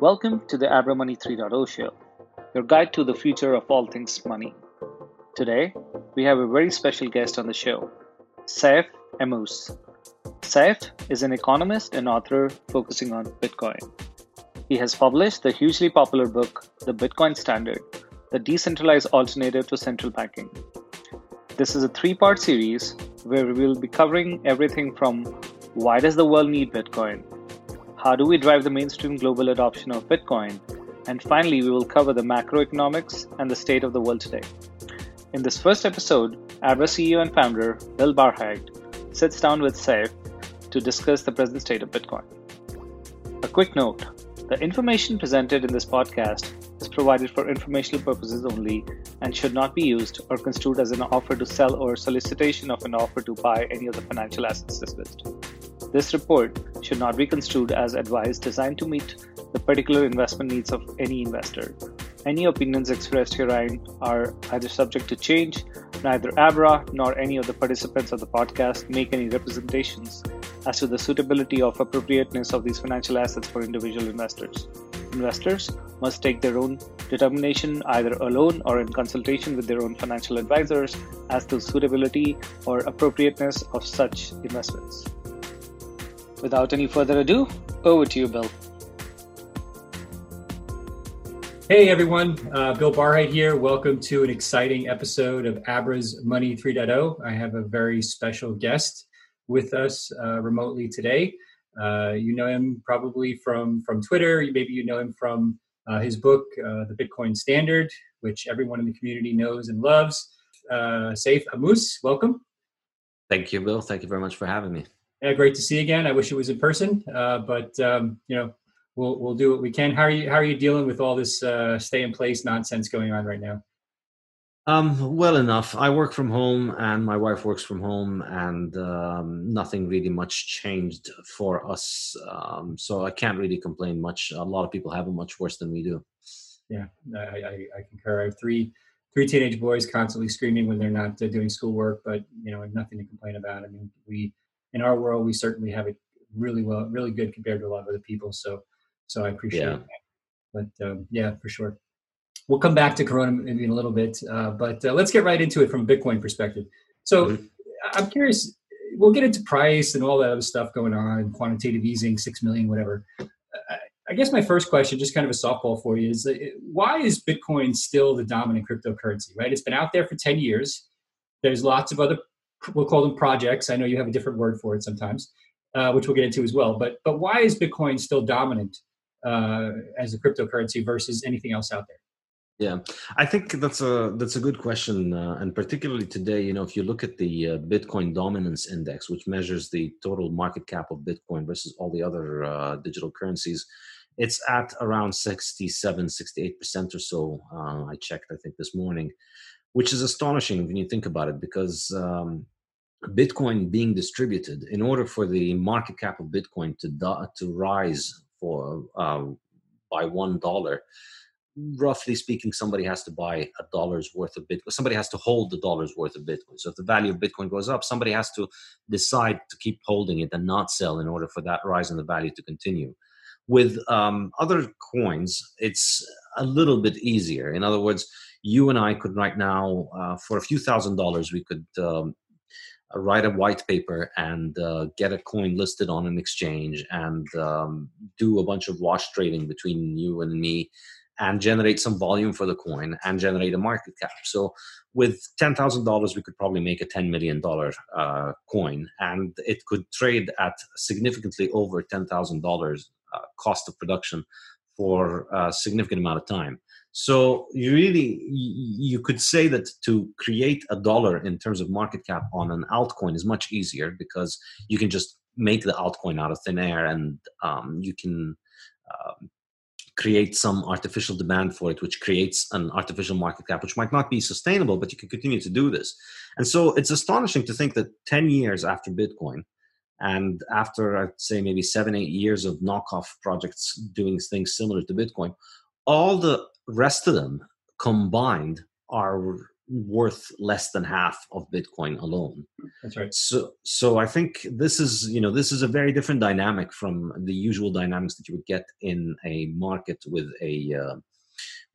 Welcome to the Abra Money 3.0 show, your guide to the future of all things money. Today, we have a very special guest on the show, Saif Ammous. Saif is an economist and author focusing on Bitcoin. He has published the hugely popular book, The Bitcoin Standard, the decentralized alternative to central banking. This is a three part series where we will be covering everything from why does the world need Bitcoin? How do we drive the mainstream global adoption of Bitcoin? And finally, we will cover the macroeconomics and the state of the world today. In this first episode, Abra CEO and founder Bill Barhydt sits down with Saif to discuss the present state of Bitcoin. A quick note the information presented in this podcast is provided for informational purposes only and should not be used or construed as an offer to sell or solicitation of an offer to buy any of the financial assets discussed. This report should not be construed as advice designed to meet the particular investment needs of any investor. Any opinions expressed herein are either subject to change, neither Abra nor any of the participants of the podcast make any representations as to the suitability of appropriateness of these financial assets for individual investors. Investors must take their own determination either alone or in consultation with their own financial advisors as to suitability or appropriateness of such investments. Without any further ado, over to you, Bill. Hey everyone, uh, Bill Barhydt here. Welcome to an exciting episode of Abra's Money 3.0. I have a very special guest with us uh, remotely today. Uh, you know him probably from from Twitter. Maybe you know him from uh, his book, uh, The Bitcoin Standard, which everyone in the community knows and loves. Uh, Saif Ammous, welcome. Thank you, Bill. Thank you very much for having me. Yeah, great to see you again. I wish it was in person, uh, but um, you know, we'll we'll do what we can. How are you How are you dealing with all this uh, stay in place nonsense going on right now? Um, well enough. I work from home, and my wife works from home, and um, nothing really much changed for us. Um, so I can't really complain much. A lot of people have it much worse than we do. Yeah, I, I, I concur. I have three three teenage boys constantly screaming when they're not uh, doing schoolwork, but you know, nothing to complain about. I mean, we in our world, we certainly have it really well, really good compared to a lot of other people. So, so I appreciate yeah. that. But um, yeah, for sure. We'll come back to Corona maybe in a little bit, uh, but uh, let's get right into it from a Bitcoin perspective. So, mm-hmm. I'm curious. We'll get into price and all that other stuff going on, quantitative easing, six million, whatever. I guess my first question, just kind of a softball for you, is uh, why is Bitcoin still the dominant cryptocurrency? Right, it's been out there for ten years. There's lots of other we'll call them projects. I know you have a different word for it sometimes, uh, which we'll get into as well. But but why is Bitcoin still dominant uh, as a cryptocurrency versus anything else out there? Yeah, I think that's a that's a good question, uh, and particularly today, you know, if you look at the uh, Bitcoin Dominance Index, which measures the total market cap of Bitcoin versus all the other uh, digital currencies, it's at around 67, 68 percent or so. Uh, I checked, I think, this morning, which is astonishing when you think about it, because um, Bitcoin being distributed, in order for the market cap of Bitcoin to to rise for uh, by one dollar, roughly speaking, somebody has to buy a dollar's worth of Bitcoin. Somebody has to hold the dollar's worth of Bitcoin. So if the value of Bitcoin goes up, somebody has to decide to keep holding it and not sell in order for that rise in the value to continue. With um, other coins, it's a little bit easier. In other words, you and I could right now, uh, for a few thousand dollars, we could um, write a white paper and uh, get a coin listed on an exchange and um, do a bunch of wash trading between you and me and generate some volume for the coin and generate a market cap. So with $10,000, we could probably make a $10 million uh, coin and it could trade at significantly over $10,000 uh, cost of production for a significant amount of time. So you really you could say that to create a dollar in terms of market cap on an altcoin is much easier because you can just make the altcoin out of thin air and um, you can um, create some artificial demand for it, which creates an artificial market cap, which might not be sustainable, but you can continue to do this. And so it's astonishing to think that 10 years after Bitcoin, and after I'd say maybe seven, eight years of knockoff projects doing things similar to Bitcoin, all the rest of them combined are worth less than half of Bitcoin alone. That's right. So, so I think this is you know this is a very different dynamic from the usual dynamics that you would get in a market with a uh,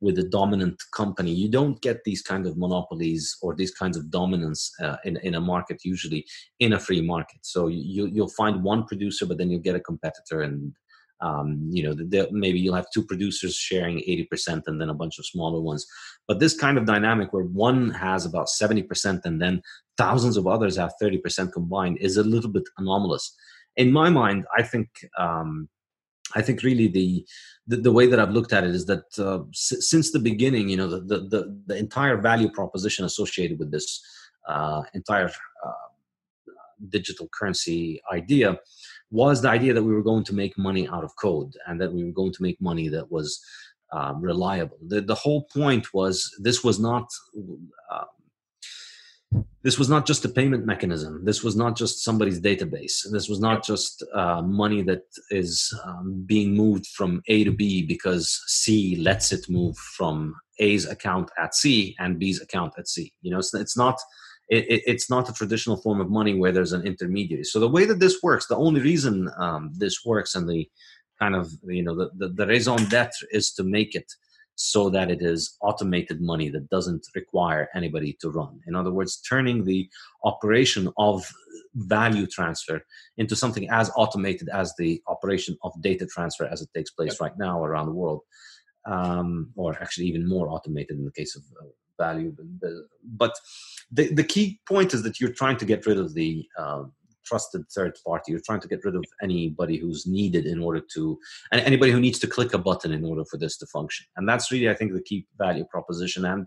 with a dominant company. You don't get these kind of monopolies or these kinds of dominance uh, in in a market usually in a free market. So you you'll find one producer, but then you'll get a competitor and um, you know, the, maybe you'll have two producers sharing 80% and then a bunch of smaller ones. But this kind of dynamic where one has about 70% and then thousands of others have 30% combined is a little bit anomalous. In my mind, I think. Um, I think really the, the, the way that I've looked at it is that uh, s- since the beginning, you know, the, the, the the entire value proposition associated with this uh, entire uh, digital currency idea was the idea that we were going to make money out of code and that we were going to make money that was um, reliable. The, the whole point was this was not. Uh, this was not just a payment mechanism. This was not just somebody's database. This was not just uh, money that is um, being moved from A to B because C lets it move from A's account at C and B's account at C. You know, it's, it's not it, it's not a traditional form of money where there's an intermediary. So the way that this works, the only reason um, this works and the kind of you know the, the, the raison d'etre is to make it so that it is automated money that doesn't require anybody to run. In other words, turning the operation of value transfer into something as automated as the operation of data transfer as it takes place right now around the world, um, or actually even more automated in the case of uh, value. But the, the key point is that you're trying to get rid of the um, trusted third party. You're trying to get rid of anybody who's needed in order to, and anybody who needs to click a button in order for this to function. And that's really, I think, the key value proposition. And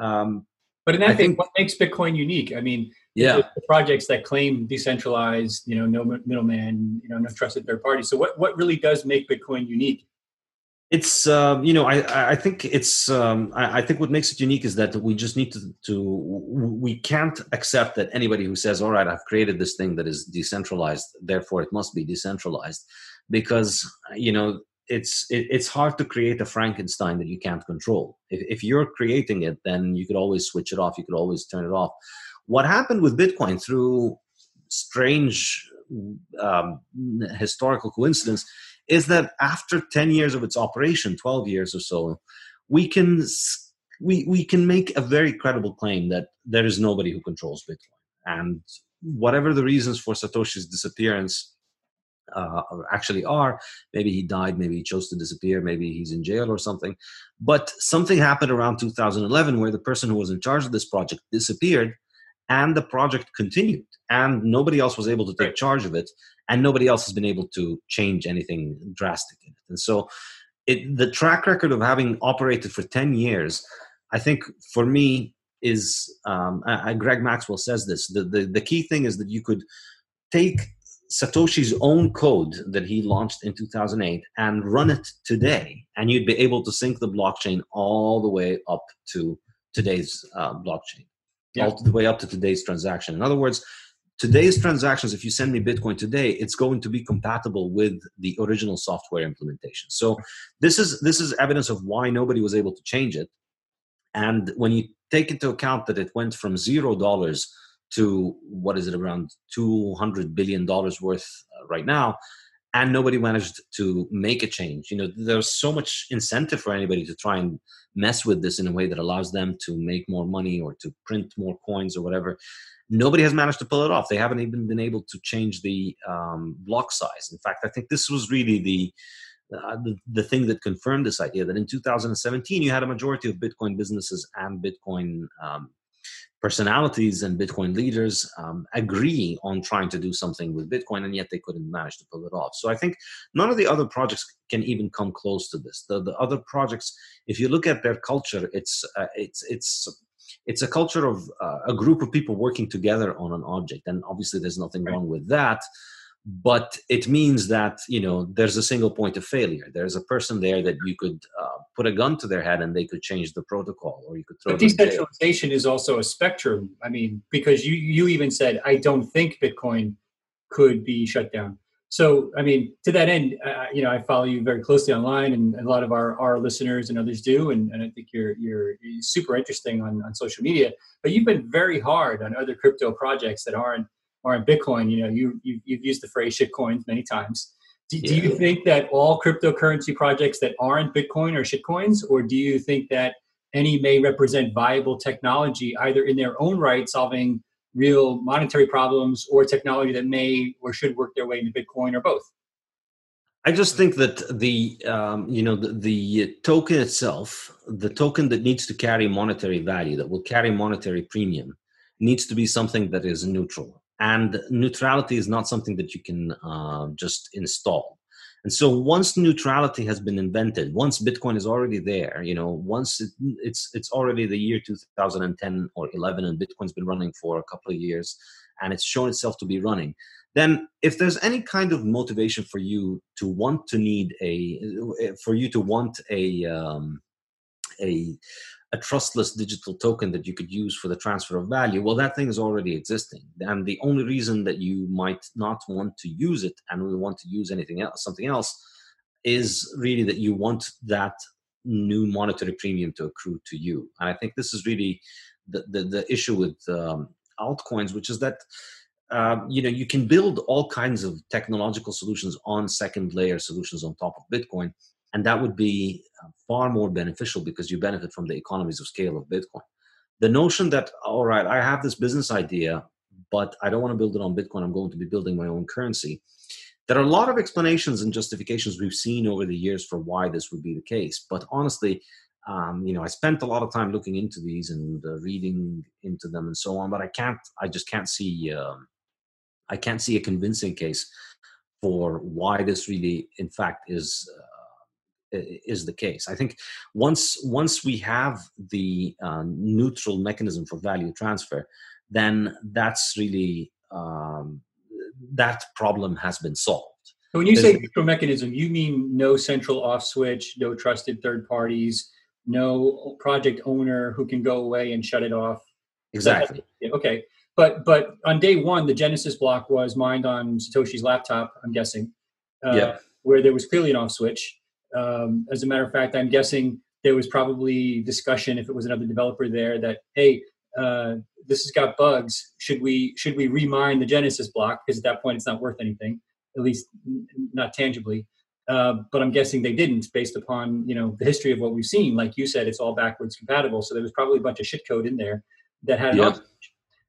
um, but in that I thing, think, what makes Bitcoin unique? I mean, yeah, the projects that claim decentralized, you know, no middleman, you know, no trusted third party. So, what what really does make Bitcoin unique? It's um, you know I I think it's um, I, I, think what makes it unique is that we just need to to we can't accept that anybody who says all right I've created this thing that is decentralized therefore it must be decentralized because you know it's it, it's hard to create a Frankenstein that you can't control. If if you're creating it then you could always switch it off you could always turn it off. What happened with Bitcoin through strange um, historical coincidence is that after 10 years of its operation 12 years or so we can we, we can make a very credible claim that there is nobody who controls bitcoin. And whatever the reasons for satoshi's disappearance uh, actually are maybe he died maybe he chose to disappear maybe he's in jail or something. But something happened around 2011 where the person who was in charge of this project disappeared and the project continued and nobody else was able to take charge of it and nobody else has been able to change anything drastic in it. And so it, the track record of having operated for 10 years i think for me is um, greg maxwell says this the, the, the key thing is that you could take satoshi's own code that he launched in 2008 and run it today and you'd be able to sync the blockchain all the way up to today's uh, blockchain yeah. all the way up to today's transaction. In other words, today's transactions, if you send me Bitcoin today, it's going to be compatible with the original software implementation. So this is this is evidence of why nobody was able to change it. And when you take into account that it went from zero dollars to what is it around 200 billion dollars worth uh, right now and nobody managed to make a change. You know there's so much incentive for anybody to try and mess with this in a way that allows them to make more money or to print more coins or whatever. Nobody has managed to pull it off. They haven't even been able to change the um, block size. In fact i think this was really the uh, the, the thing that confirmed this idea that in 2017 you had a majority of bitcoin businesses and bitcoin um, personalities and Bitcoin leaders um, agree on trying to do something with Bitcoin, and yet they couldn't manage to pull it off. So I think none of the other projects can even come close to this. The, the other projects, if you look at their culture, it's uh, it's it's it's a culture of uh, a group of people working together on an object, and obviously there's nothing wrong with that but it means that you know there's a single point of failure. There's a person there that you could uh, put a gun to their head and they could change the protocol or you could throw but decentralization is also a spectrum. I mean because you you even said i don't think bitcoin could be shut down. So, I mean, to that end, uh, you know, I follow you very closely online, and a lot of our, our listeners and others do, and, and I think you're, you're, you're super interesting on, on social media. But you've been very hard on other crypto projects that aren't aren't Bitcoin. You know, you you've, you've used the phrase shitcoins many times. Do, yeah. do, you think that all cryptocurrency projects that aren't Bitcoin are shitcoins, or do you think that any may represent viable technology, either in their own right, solving real monetary problems or technology that may or should work their way into Bitcoin or both? I just think that the um, you know the, the, token itself, the token that needs to carry monetary value, that will carry monetary premium, needs to be something that is neutral. And neutrality is not something that you can uh, just install. And so once neutrality has been invented, once Bitcoin is already there, you know, once it, it's it's already the year 2010 or 11, and Bitcoin's been running for a couple of years, and it's shown itself to be running. Then, if there's any kind of motivation for you to want to need a, for you to want a um, a a trustless digital token that you could use for the transfer of value, well, that thing is already existing. And the only reason that you might not want to use it and we want to use anything else, something else, is really that you want that new monetary premium to accrue to you. And I think this is really the, the, the issue with um, altcoins, which is that uh, you know you can build all kinds of technological solutions on second layer solutions on top of Bitcoin, and that would be uh, far more beneficial because you benefit from the economies of scale of bitcoin. The notion that all right i have this business idea but i don't want to build it on bitcoin i'm going to be building my own currency there are a lot of explanations and justifications we've seen over the years for why this would be the case. But honestly um, you know i spent a lot of time looking into these and uh, reading into them and so on but i can't i just can't see um, i can't see a convincing case for why this really in fact is uh, is the case. I think once once we have the uh, neutral mechanism for value transfer, then that's really um, that problem has been solved. So when you There's, say neutral mechanism, you mean no central off switch, no trusted third parties, no project owner who can go away and shut it off. Exactly. Okay. But but on day one, the Genesis block was mined on Satoshi's laptop. I'm guessing. Uh, yeah. Where there was clearly an off switch um, as a matter of fact, I'm guessing there was probably discussion if it was another developer there that hey, uh, this has got bugs. Should we should we remine the Genesis block because at that point it's not worth anything, at least not tangibly. Uh, but I'm guessing they didn't, based upon you know the history of what we've seen. Like you said, it's all backwards compatible, so there was probably a bunch of shit code in there that had. Yep.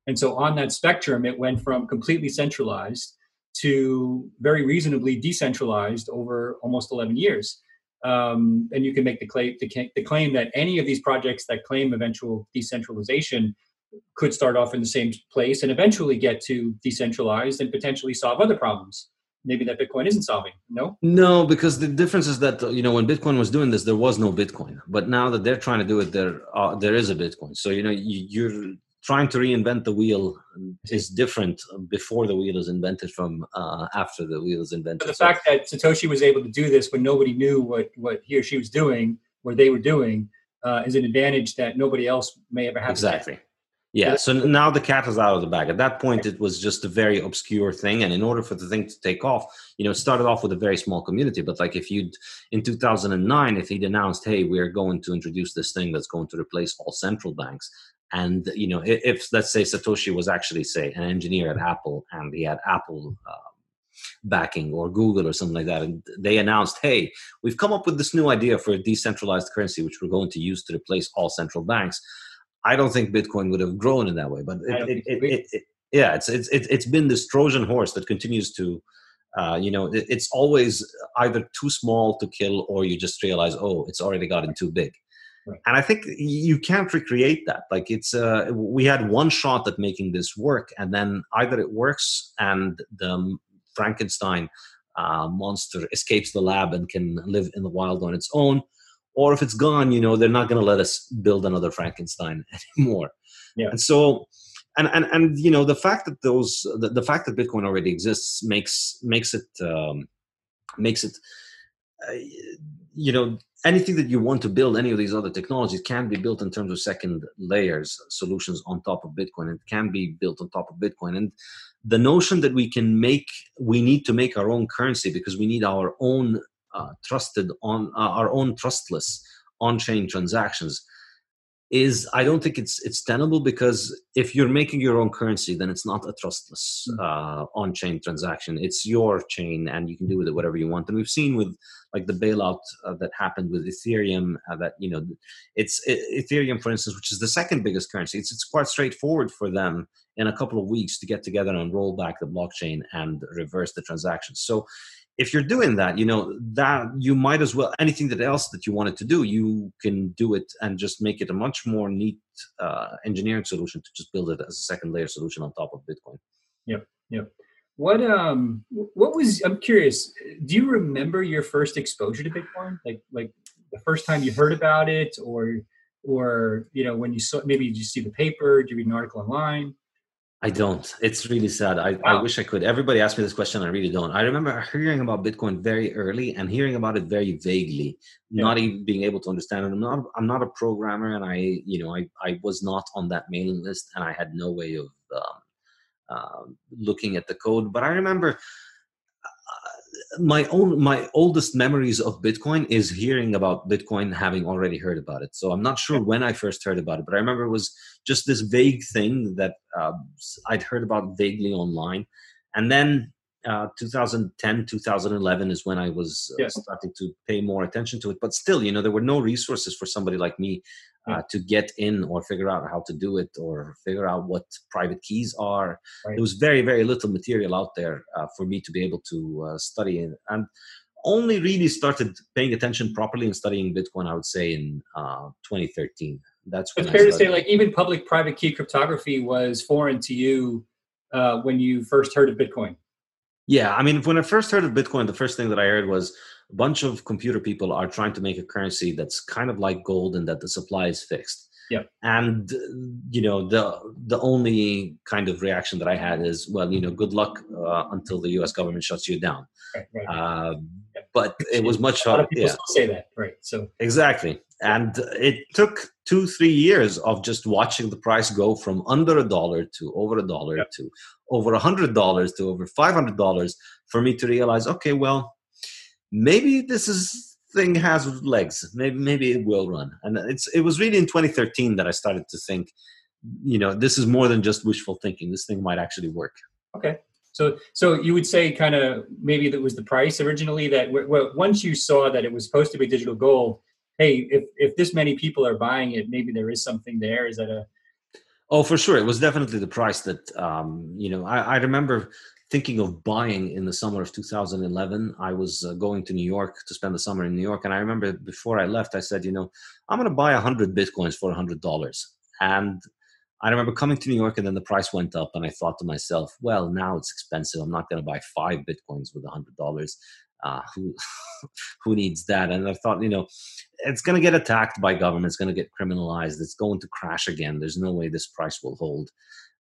And so on that spectrum, it went from completely centralized to very reasonably decentralized over almost 11 years. Um, and you can make the claim, the, claim that any of these projects that claim eventual decentralization could start off in the same place and eventually get to decentralized and potentially solve other problems. Maybe that bitcoin isn't solving no? No because the difference is that you know when bitcoin was doing this there was no bitcoin. But now that they're trying to do it there uh, there is a bitcoin. So you know you, you're trying to reinvent the wheel is different before the wheel is invented from uh, after the wheel is invented. But the so, fact that Satoshi was able to do this when nobody knew what, what he or she was doing, what they were doing, uh, is an advantage that nobody else may ever have. Exactly. Yeah, so now the cat is out of the bag. At that point, it was just a very obscure thing, and in order for the thing to take off, you know, it started off with a very small community. But like if you'd in 2009, if he'd announced, "Hey, we're going to introduce this thing that's going to replace all central banks," and you know if, if, let's say satoshi was actually say an engineer at apple and he had apple uh, backing or google or something like that and they announced hey we've come up with this new idea for a decentralized currency which we're going to use to replace all central banks. I don't think bitcoin would have grown in that way but it, it, it, yeah it's, it's it's been this trojan horse that continues to uh, you know it's always either too small to kill or you just realize oh it's already gotten too big Right. And I think you can't recreate that. Like it's, uh, we had one shot at making this work, and then either it works and the Frankenstein uh, monster escapes the lab and can live in the wild on its own, or if it's gone, you know, they're not going to let us build another Frankenstein anymore. Yeah. And so, and and and you know, the fact that those, the, the fact that Bitcoin already exists makes makes it um, makes it you know anything that you want to build any of these other technologies can be built in terms of second layers solutions on top of bitcoin it can be built on top of bitcoin. And the notion that we can make we need to make our own currency because we need our own uh, trusted on uh, our own trustless on-chain transactions is I don't think it's it's tenable because if you're making your own currency, then it's not a trustless hmm. uh, on-chain transaction. It's your chain, and you can do with it whatever you want. And we've seen with like the bailout uh, that happened with Ethereum uh, that you know it's it, Ethereum, for instance, which is the second biggest currency. It's it's quite straightforward for them in a couple of weeks to get together and roll back the blockchain and reverse the transactions. So if you're doing that you know that you might as well anything that else that you wanted to do you can do it and just make it a much more neat uh, engineering solution to just build it as a second layer solution on top of bitcoin. Yep yep. What um what was i'm curious do you remember your first exposure to bitcoin? Like like the first time you heard about it or or you know when you saw maybe you see the paper did you read an article online I don't. It's really sad. I, wow. I wish I could. Everybody asked me this question. I really don't. I remember hearing about Bitcoin very early and hearing about it very vaguely, yeah. not even being able to understand it. I'm not. I'm not a programmer, and I, you know, I, I was not on that mailing list, and I had no way of um, uh, looking at the code. But I remember my own my oldest memories of bitcoin is hearing about bitcoin having already heard about it. So i'm not sure when i first heard about it but i remember it was just this vague thing that uh, i'd heard about vaguely online. And then uh, 2010 2011 is when i was uh, starting to pay more attention to it. But still you know there were no resources for somebody like me uh, to get in or figure out how to do it or figure out what private keys are. Right. There was very, very little material out there uh, for me to be able to uh, study. And, and only really started paying attention properly and studying Bitcoin, I would say, in uh, 2013. That's when it's fair to say, like, even public private key cryptography was foreign to you uh, when you first heard of Bitcoin. Yeah, I mean, when I first heard of Bitcoin, the first thing that I heard was a bunch of computer people are trying to make a currency that's kind of like gold and that the supply is fixed. Yeah. And you know the the only kind of reaction that I had is, well, you know, good luck uh, until the U.S. government shuts you down. Right, right. Uh, but it was much. A lot of people yeah. say that, right? So exactly, and it took two three years of just watching the price go from under a dollar to over a dollar yep. to over a hundred dollars to over five hundred dollars for me to realize, okay, well, maybe this is thing has legs. Maybe maybe it will run. And it's it was really in 2013 that I started to think, you know, this is more than just wishful thinking. This thing might actually work. Okay. So so you would say kind of maybe that was the price originally that well, once you saw that it was supposed to be digital gold, hey, if if this many people are buying it, maybe there is something there. Is that a Oh, for sure. It was definitely the price that, um, you know, I, I remember thinking of buying in the summer of 2011. I was uh, going to New York to spend the summer in New York, and I remember before I left, I said, you know, I'm going to buy 100 bitcoins for $100. And I remember coming to New York, and then the price went up, and I thought to myself, well, now it's expensive. I'm not going to buy five bitcoins with $100. Uh, who who needs that? And I thought, you know, it's going to get attacked by government. It's going to get criminalized. It's going to crash again. There's no way this price will hold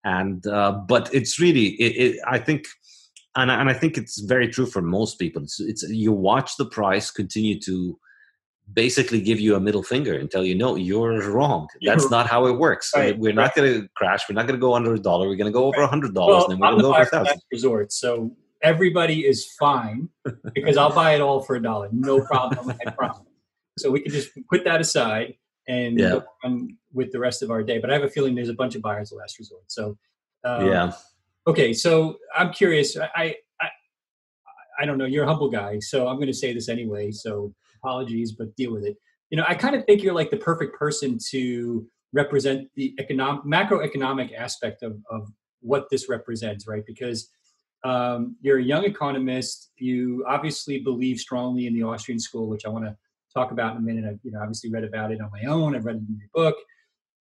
and uh, but it's really it, it, i think and, and i think it's very true for most people. It's, it's you watch the price continue to basically give you a middle finger and tell you no you're wrong. That's not how it works. Right, we're right. not going to crash. We're not going to go under a dollar. We're going to go over a hundred dollars well, and then we're going to go over a thousand. resort so everybody is fine because i'll buy it all for a dollar. No problem i promise. So we can just put that aside and yeah. on with the rest of our day. But I have a feeling there's a bunch of buyers of last resort. So um, yeah. Okay, so I'm curious. I, I I don't know. You're a humble guy, so I'm going to say this anyway. So apologies, but deal with it. You know, I kind of think you're like the perfect person to represent the economic macroeconomic aspect of of what this represents, right? Because um, you're a young economist. You obviously believe strongly in the Austrian school, which I want to talk about in a minute. I've you know obviously read about it on my own. I've read it in your book.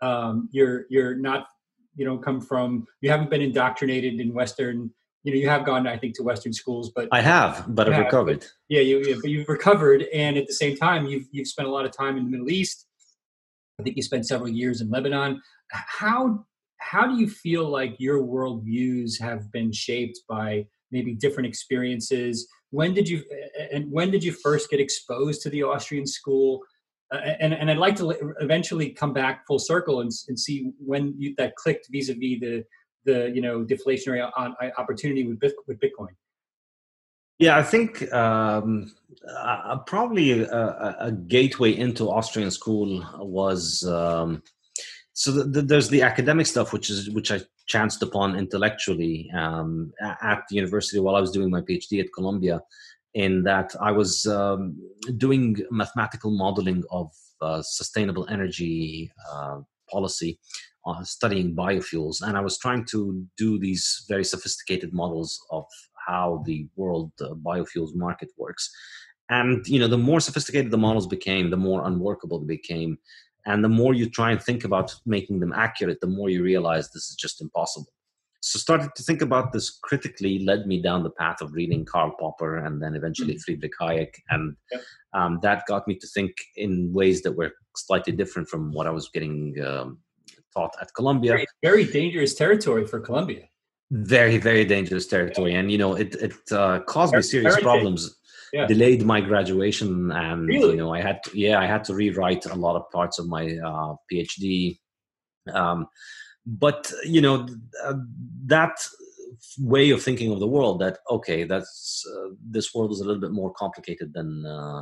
Um, you're you're not you know come from you haven't been indoctrinated in Western. You know you have gone I think to Western schools, but I have, but I've have, recovered. But, yeah, you yeah, but you've recovered, and at the same time you've you've spent a lot of time in the Middle East. I think you spent several years in Lebanon. How how do you feel like your worldviews have been shaped by maybe different experiences when did you and when did you first get exposed to the Austrian school? Uh, and and I'd like to eventually come back full circle and, and see when you, that clicked vis-a-vis the the you know deflationary opportunity with with Bitcoin. Yeah, I think um, uh, probably a, a, gateway into Austrian school was um, so the, the, there's the academic stuff, which is which I chanced upon intellectually um, at the university while I was doing my PhD at Columbia. In that I was um, doing mathematical modeling of uh, sustainable energy uh, policy, uh, studying biofuels, and I was trying to do these very sophisticated models of how the world uh, biofuels market works. And you know, the more sophisticated the models became, the more unworkable they became and the more you try and think about making them accurate, the more you realize this is just impossible. So started to think about this critically led me down the path of reading Karl Popper and then eventually mm-hmm. Friedrich Hayek. And yep. um, that got me to think in ways that were slightly different from what I was getting um, taught at Columbia. Very, very, dangerous territory for Columbia. Very, very dangerous territory. And, you know, it, it uh, caused me serious problems yeah. delayed my graduation and really? you know i had to, yeah i had to rewrite a lot of parts of my uh, phd um, but you know uh, that way of thinking of the world that okay that's uh, this world is a little bit more complicated than uh,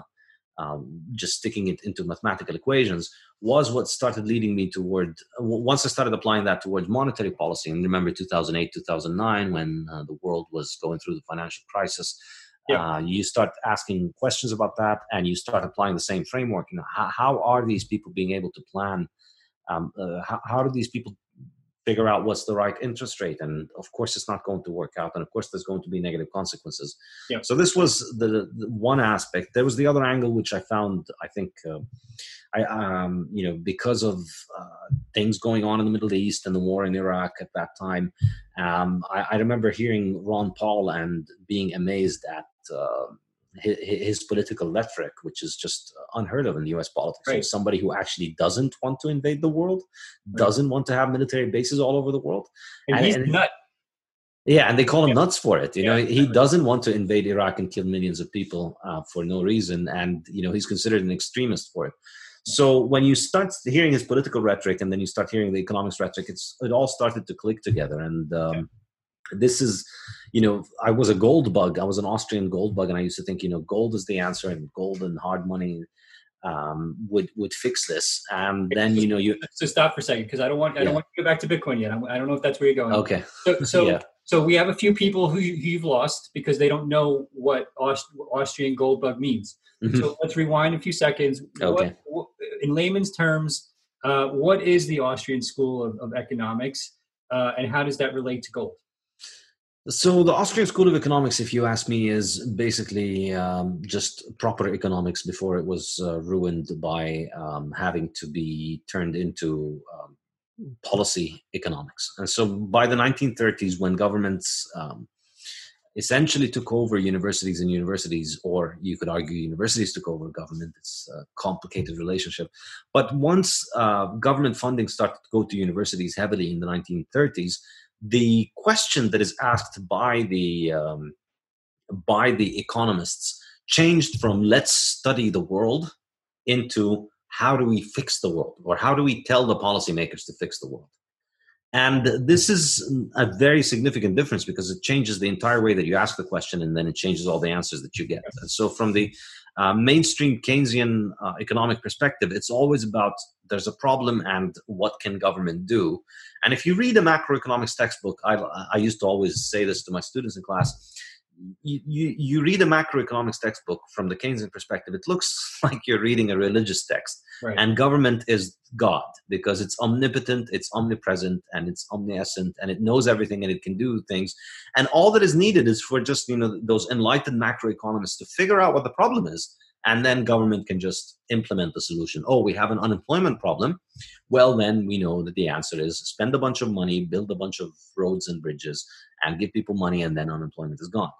um, just sticking it into mathematical equations was what started leading me toward once i started applying that towards monetary policy and remember 2008 2009 when uh, the world was going through the financial crisis uh, you start asking questions about that, and you start applying the same framework. You know, how, how are these people being able to plan? Um, uh, how, how do these people figure out what's the right interest rate? And of course, it's not going to work out, and of course, there's going to be negative consequences. Yeah. So this was the, the, one aspect. There was the other angle, which I found, I think. Uh, I, um, you know, because of uh, things going on in the Middle East and the war in Iraq at that time, um, I, I, remember hearing Ron Paul and being amazed at his, his, political rhetoric, which is just unheard of in the U.S. politics. Right. So somebody who actually doesn't want to invade the world, right. doesn't want to have military bases all over the world, and, and he's and, nut. Yeah, and they call him yeah. nuts for it. You yeah. know, he doesn't want to invade Iraq and kill millions of people uh, for no reason, and you know he's considered an extremist for it. So when you start hearing his political rhetoric and then you start hearing the economics rhetoric, it's it all started to click together. And um, this is, you know, I was a gold bug. I was an Austrian gold bug, and I used to think, you know, gold is the answer, and gold and hard money um, would would fix this. And then you know you. So stop for a second because I don't want I yeah. don't want to go back to Bitcoin yet. I don't know if that's where you're going. Okay. So so. yeah. So we have a few people who, you've lost because they don't know what Aust- Austrian gold bug means. Mm-hmm. So let's rewind a few seconds. Okay. What, in layman's terms, uh, what is the Austrian School of, of Economics, uh, and how does that relate to gold? So the Austrian School of Economics, if you ask me, is basically um, just proper economics before it was uh, ruined by um, having to be turned into um, policy economics. And so by the 1930s, when governments um, essentially took over universities and universities, or you could argue universities took over government. It's a complicated relationship. But once uh, government funding started to go to universities heavily in the 1930s, the question that is asked by the um, by the economists changed from let's study the world into how do we fix the world? or how do we tell the policymakers to fix the world? And this is a very significant difference because it changes the entire way that you ask the question and then it changes all the answers that you get. And so, from the uh, mainstream Keynesian uh, economic perspective, it's always about there's a problem and what can government do. And if you read a macroeconomics textbook, I, I used to always say this to my students in class you, you, read a macroeconomics textbook from the Keynesian perspective, it looks like you're reading a religious text. Right. And government is God because it's omnipotent, it's omnipresent, and it's omniscient, and it knows everything and it can do things. And all that is needed is for just you know those enlightened macroeconomists to figure out what the problem is, and then government can just implement the solution. Oh, we have an unemployment problem. Well, then we know that the answer is spend a bunch of money, build a bunch of roads and bridges, and give people money, and then unemployment is gone.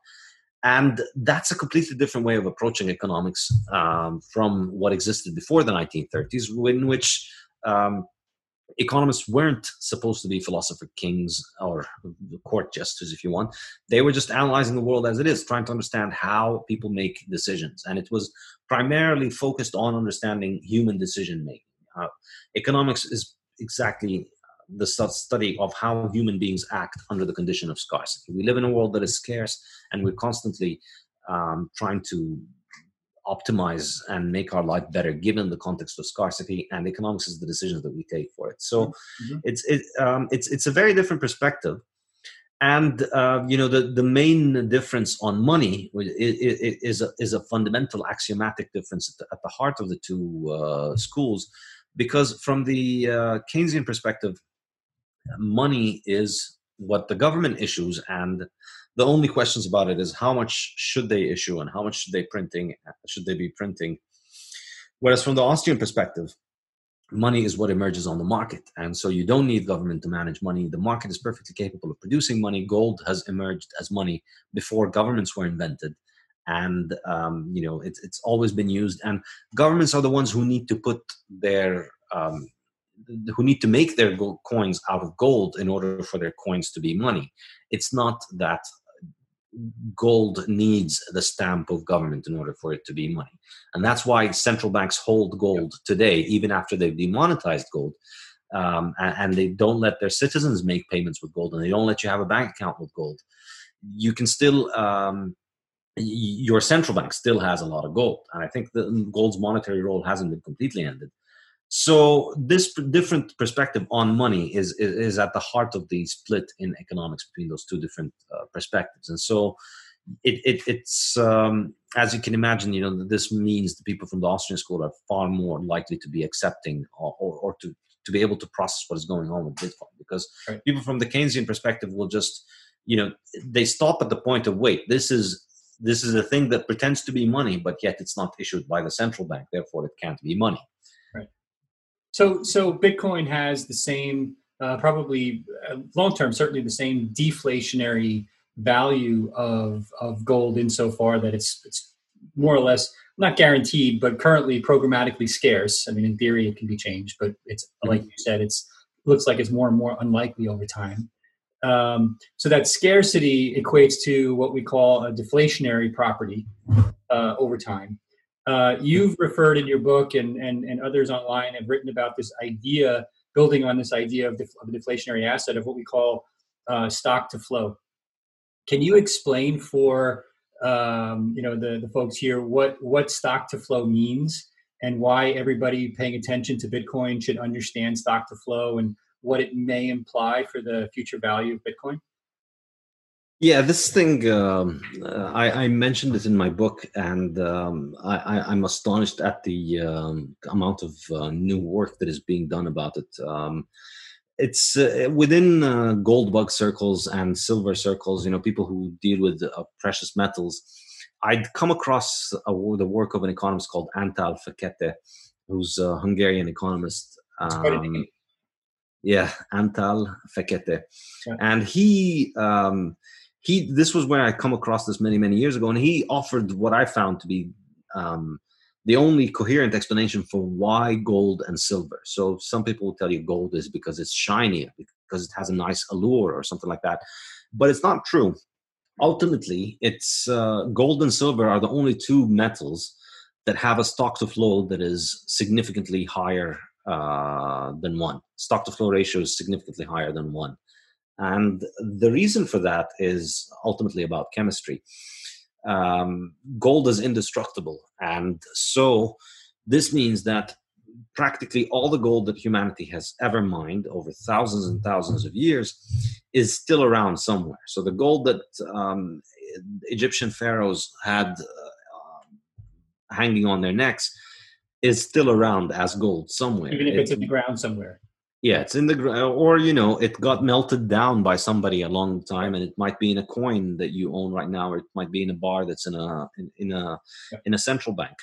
And that's a completely different way of approaching economics um, from what existed before the 1930s, in which um, economists weren't supposed to be philosopher kings or court jesters, if you want. They were just analyzing the world as it is, trying to understand how people make decisions. And it was primarily focused on understanding human decision making. Uh, economics is exactly the study of how human beings act under the condition of scarcity. We live in a world that is scarce, and we're constantly um, trying to optimize and make our life better given the context of scarcity and economics is the decisions that we take for it. So mm-hmm. it's it, um, it's it's a very different perspective. And uh, you know the the main difference on money is a is a fundamental axiomatic difference at the, at the heart of the two uh, schools because from the uh, keynesian perspective money is what the government issues and the only questions about it is how much should they issue and how much should they printing should they be printing. Whereas from the austrian perspective money is what emerges on the market. And so you don't need government to manage money. The market is perfectly capable of producing money. Gold has emerged as money before governments were invented. And um, you know it's, it's always been used. And governments are the ones who need to put their um, who need to make their coins out of gold in order for their coins to be money. It's not that gold needs the stamp of government in order for it to be money. And that's why central banks hold gold today, even after they've demonetized gold. Um, and, and, they don't let their citizens make payments with gold and they don't let you have a bank account with gold. You can still, um, your central bank still has a lot of gold. And I think the gold's monetary role hasn't been completely ended so this different perspective on money is, is, is at the heart of the split in economics between those two different uh, perspectives. And so it, it it's um, as you can imagine you know this means the people from the austrian school are far more likely to be accepting or, or, or to to be able to process what is going on with bitcoin because right. people from the keynesian perspective will just you know they stop at the point of wait this is this is a thing that pretends to be money but yet it's not issued by the central bank. Therefore it can't be money so, so Bitcoin has the same, uh, probably uh, long term, certainly the same deflationary value of of gold insofar that it's it's more or less not guaranteed, but currently programmatically scarce. I mean, in theory, it can be changed, but it's mm-hmm. like you said, it's looks like it's more and more unlikely over time. Um, so that scarcity equates to what we call a deflationary property uh, over time. Uh, you've referred in your book and, and, and others online have written about this idea, building on this idea of, def- of a deflationary asset of what we call uh, stock to flow. Can you explain for um, you know the, the folks here what, what stock to flow means and why everybody paying attention to Bitcoin should understand stock to flow and what it may imply for the future value of Bitcoin? Yeah, this thing um, uh, I, I, mentioned it in my book, and um, I, am astonished at the um, amount of uh, new work that is being done about it. Um, it's uh, within uh, gold bug circles and silver circles. You know, people who deal with uh, precious metals. I'd come across a, the work of an economist called Antal Fekete, who's a Hungarian economist. Um, yeah, Antal Fekete, yeah. and he um, he this was where I come across this many many years ago, and he offered what I found to be um, the only coherent explanation for why gold and silver. So some people will tell you gold is because it's shiny, because it has a nice allure or something like that, but it's not true. Ultimately, it's uh, gold and silver are the only two metals that have a stock to flow that is significantly higher uh, than one. Stock to flow ratio is significantly higher than one. And the reason for that is ultimately about chemistry. Um, gold is indestructible. And so this means that practically all the gold that humanity has ever mined over thousands and thousands of years is still around somewhere. So the gold that um, Egyptian pharaohs had uh, hanging on their necks is still around as gold somewhere. Even if it's in the ground somewhere yeah it's in the ground uh, or you know it got melted down by somebody a long time and it might be in a coin that you own right now or it might be in a bar that's in a in, in a in a central bank.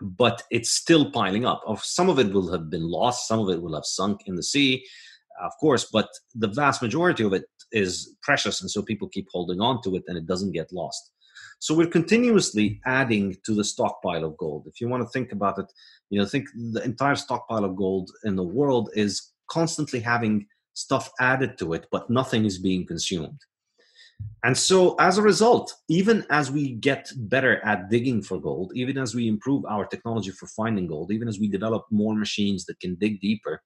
But it's still piling up. Of some of it will have been lost some of it will have sunk in the sea of course but the vast majority of it is precious and so people keep holding on to it and it doesn't get lost. So we're continuously adding to the stockpile of gold. If you want to think about it you know think the entire stockpile of gold in the world is constantly having stuff added to it, but nothing is being consumed. And so, as a result, even as we get better at digging for gold, even as we improve our technology for finding gold, even as we develop more machines that can dig deeper,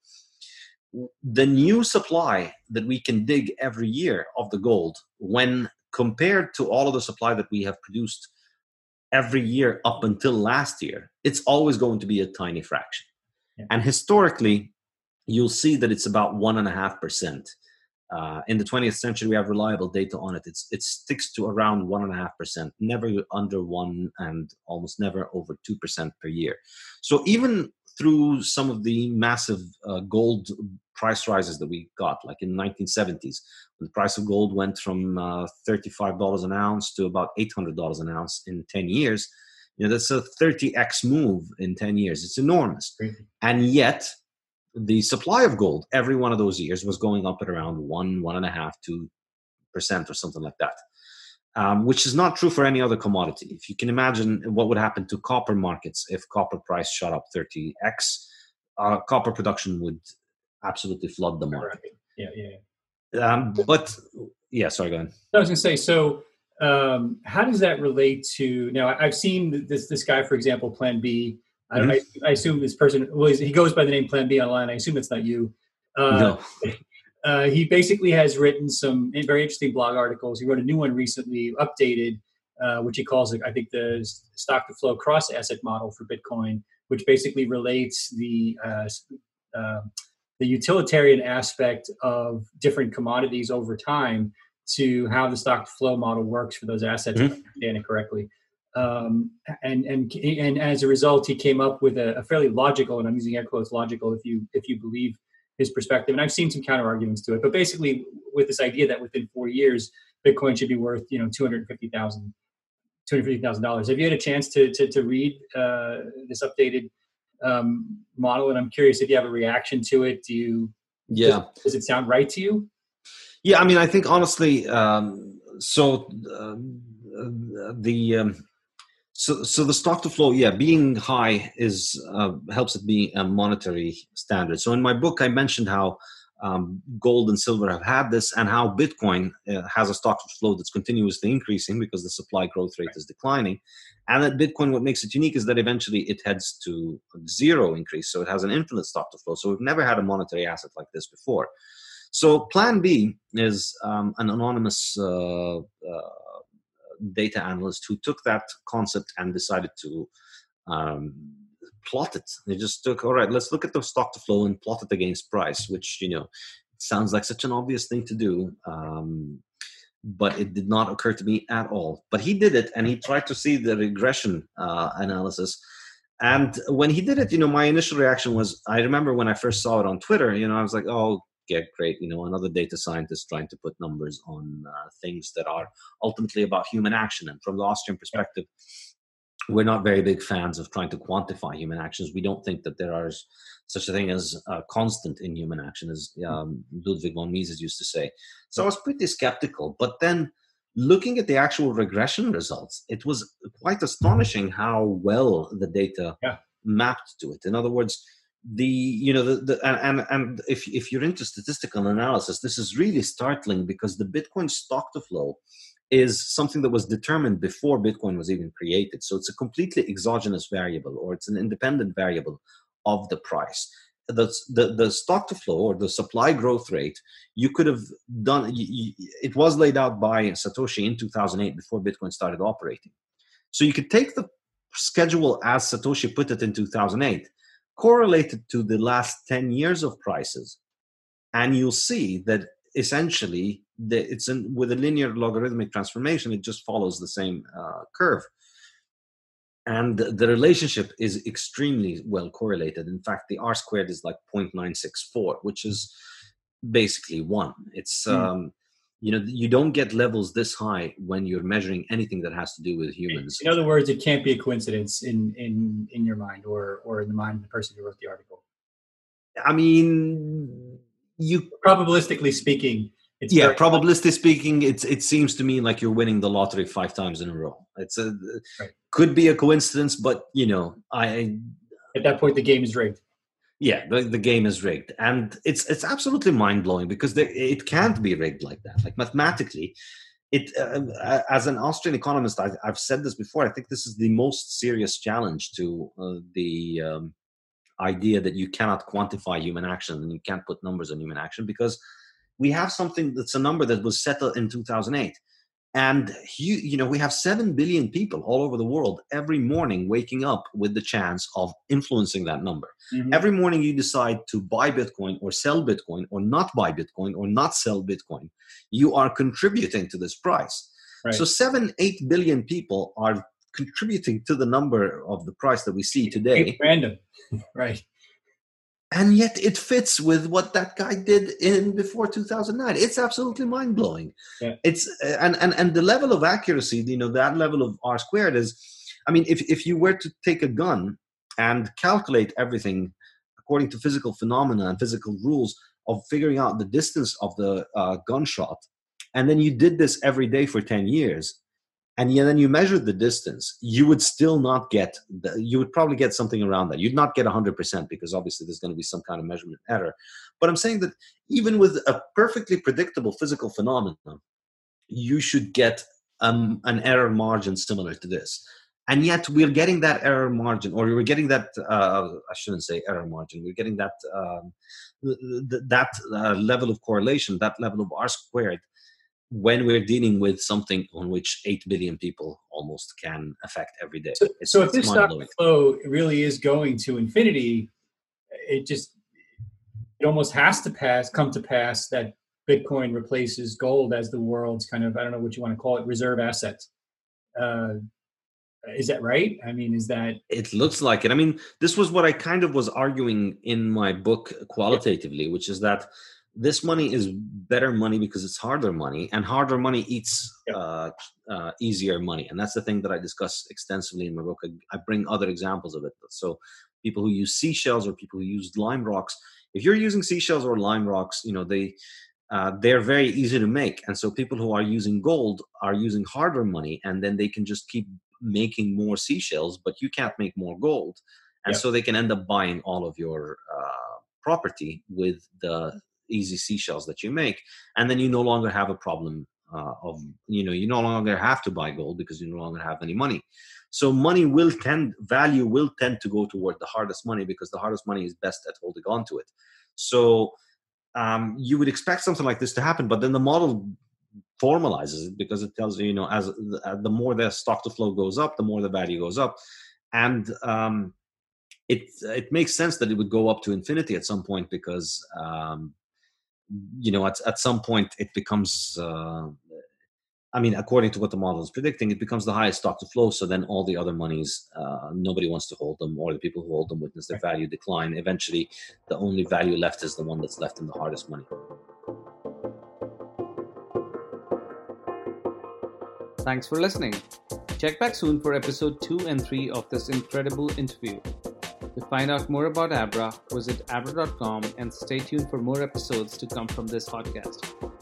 the new supply that we can dig every year of the gold, when compared to all of the supply that we have produced every year up until last year, it's always going to be a tiny fraction. Yeah. And historically, you'll see that it's about one and a half percent uh, in the 20th century, we have reliable data on it. It's, it sticks to around 1.5%, never under 1 and almost never over 2% per year. So even through some of the massive uh, gold price rises that we got, like in the 1970s, when the price of gold went from uh, $35 an ounce to about $800 an ounce in 10 years, you know, that's a 30x move in 10 years. It's enormous. And yet, the supply of gold every one of those years was going up at around one, one and a half, two percent or something like that. Um, which is not true for any other commodity. If you can imagine what would happen to copper markets if copper price shot up 30x, uh, copper production would absolutely flood the market. Yeah, yeah. Um, but yeah, sorry, go ahead. I was going to say, so um, how does that relate to now? I've seen this this guy, for example, Plan B mm-hmm. I, I, assume this person, well, he goes by the name Plan B online. I assume it's not you. Uh, no. Uh, he basically has written some very interesting blog articles. He wrote a new one recently, updated, uh, which he calls, I think, the stock to flow cross asset model for Bitcoin, which basically relates the uh, uh, the utilitarian aspect of different commodities over time to how the stock flow model works for those assets. Mm-hmm. If I understand it correctly um, and and and as a result, he came up with a, a, fairly logical, and I'm using air quotes, logical, if you if you believe his perspective. And I've seen some counter arguments to it, but basically, with this idea that within four years, Bitcoin should be worth you know two hundred fifty thousand. Two hundred fifty thousand dollars. Have you had a chance to to, to read uh, this updated um, model? And I'm curious if you have a reaction to it. Do you? Yeah. Does, does it sound right to you? Yeah, I mean, I think honestly, um, so uh, the um, so, so the stock to flow, yeah, being high is uh, helps it be a monetary standard. So in my book, I mentioned how um, gold and silver have had this, and how Bitcoin uh, has a stock to flow that's continuously increasing because the supply growth rate is declining. And that Bitcoin, what makes it unique is that eventually it heads to zero increase, so it has an infinite stock to flow. So we've never had a monetary asset like this before. So Plan B is um, an anonymous. Uh, uh data analyst who took that concept and decided to um, plot it. They just took, all right, let's look at the stock to flow and plot it against price, which, you know, sounds like such an obvious thing to do. Um, but it did not occur to me at all. But he did it and he tried to see the regression uh, analysis. And when he did it, you know, my initial reaction was I remember when I first saw it on Twitter, you know, I was like, oh, get great you know another data scientist trying to put numbers on uh, things that are ultimately about human action. And from the austrian perspective we're not very big fans of trying to quantify human actions. We don't think that there are such a thing as a constant in human action as um, ludwig von mises used to say. So i was pretty skeptical but then looking at the actual regression results it was quite astonishing how well the data yeah. mapped to it. In other words the you know the, the and and if if you're into statistical analysis this is really startling because the bitcoin stock to flow is something that was determined before bitcoin was even created. So it's a completely exogenous variable or it's an independent variable of the price. The, the, the stock to flow or the supply growth rate you could have done it was laid out by satoshi in 2008 before bitcoin started operating. So you could take the schedule as satoshi put it in 2008 correlated to the last 10 years of prices and you'll see that essentially the, it's in, with a linear logarithmic transformation it just follows the same uh, curve. And the relationship is extremely well correlated. In fact the r squared is like 0.964 which is basically one. It's mm. um, you know you don't get levels this high when you're measuring anything that has to do with humans. in other words it can't be a coincidence in in in your mind or or in the mind of the person who wrote the article. I mean you probabilistically speaking it's yeah probabilistically speaking it's it seems to me like you're winning the lottery five times in a row. It's a right. could be a coincidence but you know i at that point the game is rigged yeah the, the game is rigged. And it's it's absolutely mind-blowing because they, it can't be rigged like that. Like mathematically it uh, as an austrian economist I've, I've, said this before i think this is the most serious challenge to uh, the um, idea that you cannot quantify human action and you can't put numbers on human action because we have something that's a number that was settled in 2008 and you, you know we have 7 billion people all over the world every morning waking up with the chance of influencing that number. Mm-hmm. every morning you decide to buy bitcoin or sell bitcoin or not buy bitcoin or not sell bitcoin you are contributing to this price. Right. so 7 8 billion people are contributing to the number of the price that we see today. random. Right and yet it fits with what that guy did in before 2009 it's absolutely mind-blowing yeah. it's uh, and, and and the level of accuracy you know that level of r squared is i mean if, if you were to take a gun and calculate everything according to physical phenomena and physical rules of figuring out the distance of the uh, gunshot and then you did this every day for 10 years and then you measured the distance, you would still not get, the, you would probably get something around that. You'd not get 100% because obviously there's going to be some kind of measurement error. But I'm saying that even with a perfectly predictable physical phenomenon, you should get um, an error margin similar to this. And yet we're getting that error margin, or we're getting that, uh, I shouldn't say error margin, we're getting that, um, that uh, level of correlation, that level of R squared when we're dealing with something on which 8 billion people almost can affect every day. So, so if this stock flow really is going to infinity, it just it almost has to pass come to pass that Bitcoin replaces gold as the world's kind of I don't know what you want to call it reserve asset. Uh, is that right? I mean, is that it looks like it. I mean, this was what I kind of was arguing in my book qualitatively, which is that this money is better money because it's harder money and harder money eats uh, uh, easier money. And that's the thing that i discuss extensively in my book. I, I, bring other examples of it. So people who use seashells or people who use lime rocks if you're using seashells or lime rocks you know they uh, they're very easy to make. And so people who are using gold are using harder money and then they can just keep making more seashells but you can't make more gold. And so they can end up buying all of your uh, property with the easy seashells that you make and then you no longer have a problem uh, of you know you no longer have to buy gold because you no longer have any money. So money will tend value will tend to go toward the hardest money because the hardest money is best at holding on to it. So um, you would expect something like this to happen but then the model formalizes it because it tells you you know as uh, the more the stock to flow goes up the more the value goes up. And um, it it makes sense that it would go up to infinity at some point because um, you know at, at some point it becomes uh, I mean, according to what the model is predicting, it becomes the highest stock to flow. So then all the other monies, uh, nobody wants to hold them, or the people who hold them witness their value decline. Eventually, the only value left is the one that's left in the hardest money. Thanks for listening. Check back soon for episode 2 and 3 of this incredible interview. To find out more about Abra, visit abra.com and stay tuned for more episodes to come from this podcast.